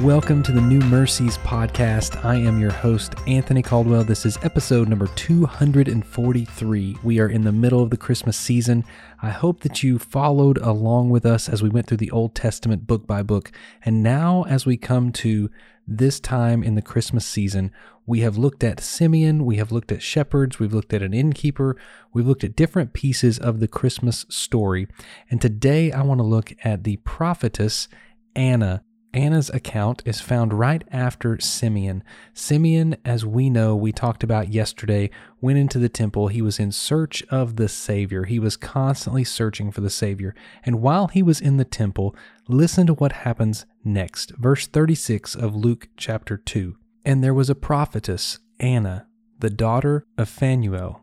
Welcome to the New Mercies podcast. I am your host, Anthony Caldwell. This is episode number 243. We are in the middle of the Christmas season. I hope that you followed along with us as we went through the Old Testament book by book. And now, as we come to this time in the Christmas season, we have looked at Simeon, we have looked at shepherds, we've looked at an innkeeper, we've looked at different pieces of the Christmas story. And today I want to look at the prophetess Anna. Anna's account is found right after Simeon. Simeon, as we know, we talked about yesterday, went into the temple. He was in search of the Savior. He was constantly searching for the Savior. And while he was in the temple, listen to what happens next. Verse 36 of Luke chapter 2. And there was a prophetess, Anna, the daughter of Phanuel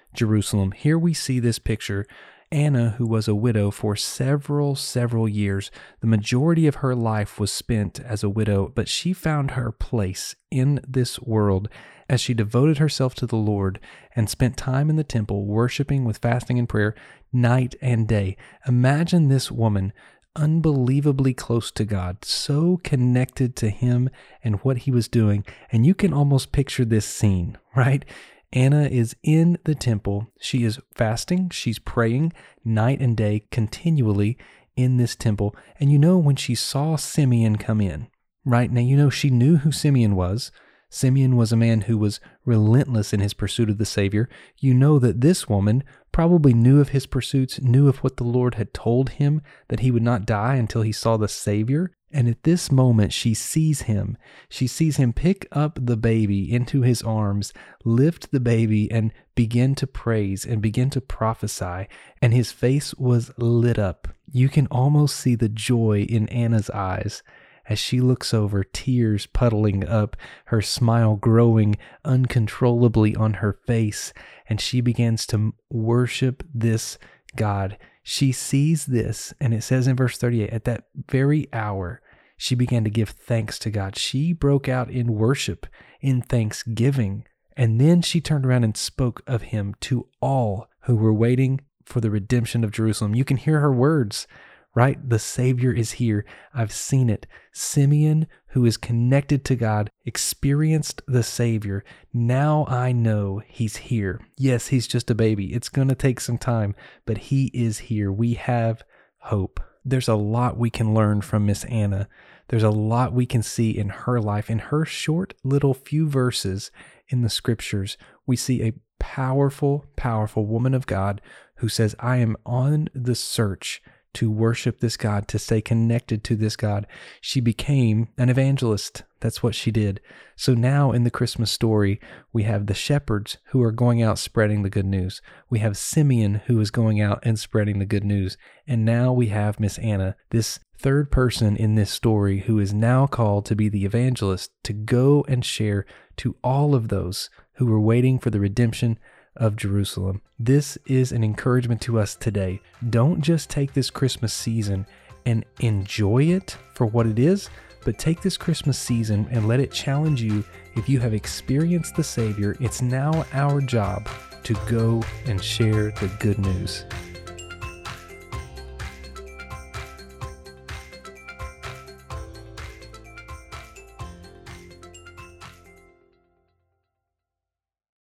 Jerusalem. Here we see this picture. Anna, who was a widow for several, several years, the majority of her life was spent as a widow, but she found her place in this world as she devoted herself to the Lord and spent time in the temple, worshiping with fasting and prayer night and day. Imagine this woman unbelievably close to God, so connected to Him and what He was doing. And you can almost picture this scene, right? Anna is in the temple. She is fasting. She's praying night and day continually in this temple. And you know, when she saw Simeon come in, right? Now, you know, she knew who Simeon was. Simeon was a man who was relentless in his pursuit of the Savior. You know that this woman probably knew of his pursuits, knew of what the Lord had told him, that he would not die until he saw the Savior. And at this moment, she sees him. She sees him pick up the baby into his arms, lift the baby, and begin to praise and begin to prophesy. And his face was lit up. You can almost see the joy in Anna's eyes as she looks over, tears puddling up, her smile growing uncontrollably on her face, and she begins to worship this God. She sees this, and it says in verse 38 at that very hour, she began to give thanks to God. She broke out in worship, in thanksgiving, and then she turned around and spoke of him to all who were waiting for the redemption of Jerusalem. You can hear her words right? The Savior is here. I've seen it. Simeon, who is connected to God, experienced the Savior. Now I know He's here. Yes, He's just a baby. It's going to take some time, but He is here. We have hope. There's a lot we can learn from Miss Anna. There's a lot we can see in her life. In her short little few verses in the scriptures, we see a powerful, powerful woman of God who says, I am on the search to worship this God, to stay connected to this God. She became an evangelist. That's what she did. So now in the Christmas story, we have the shepherds who are going out spreading the good news. We have Simeon who is going out and spreading the good news. And now we have Miss Anna, this third person in this story who is now called to be the evangelist to go and share to all of those who were waiting for the redemption of Jerusalem. This is an encouragement to us today. Don't just take this Christmas season and enjoy it for what it is, but take this Christmas season and let it challenge you. If you have experienced the Savior, it's now our job to go and share the good news.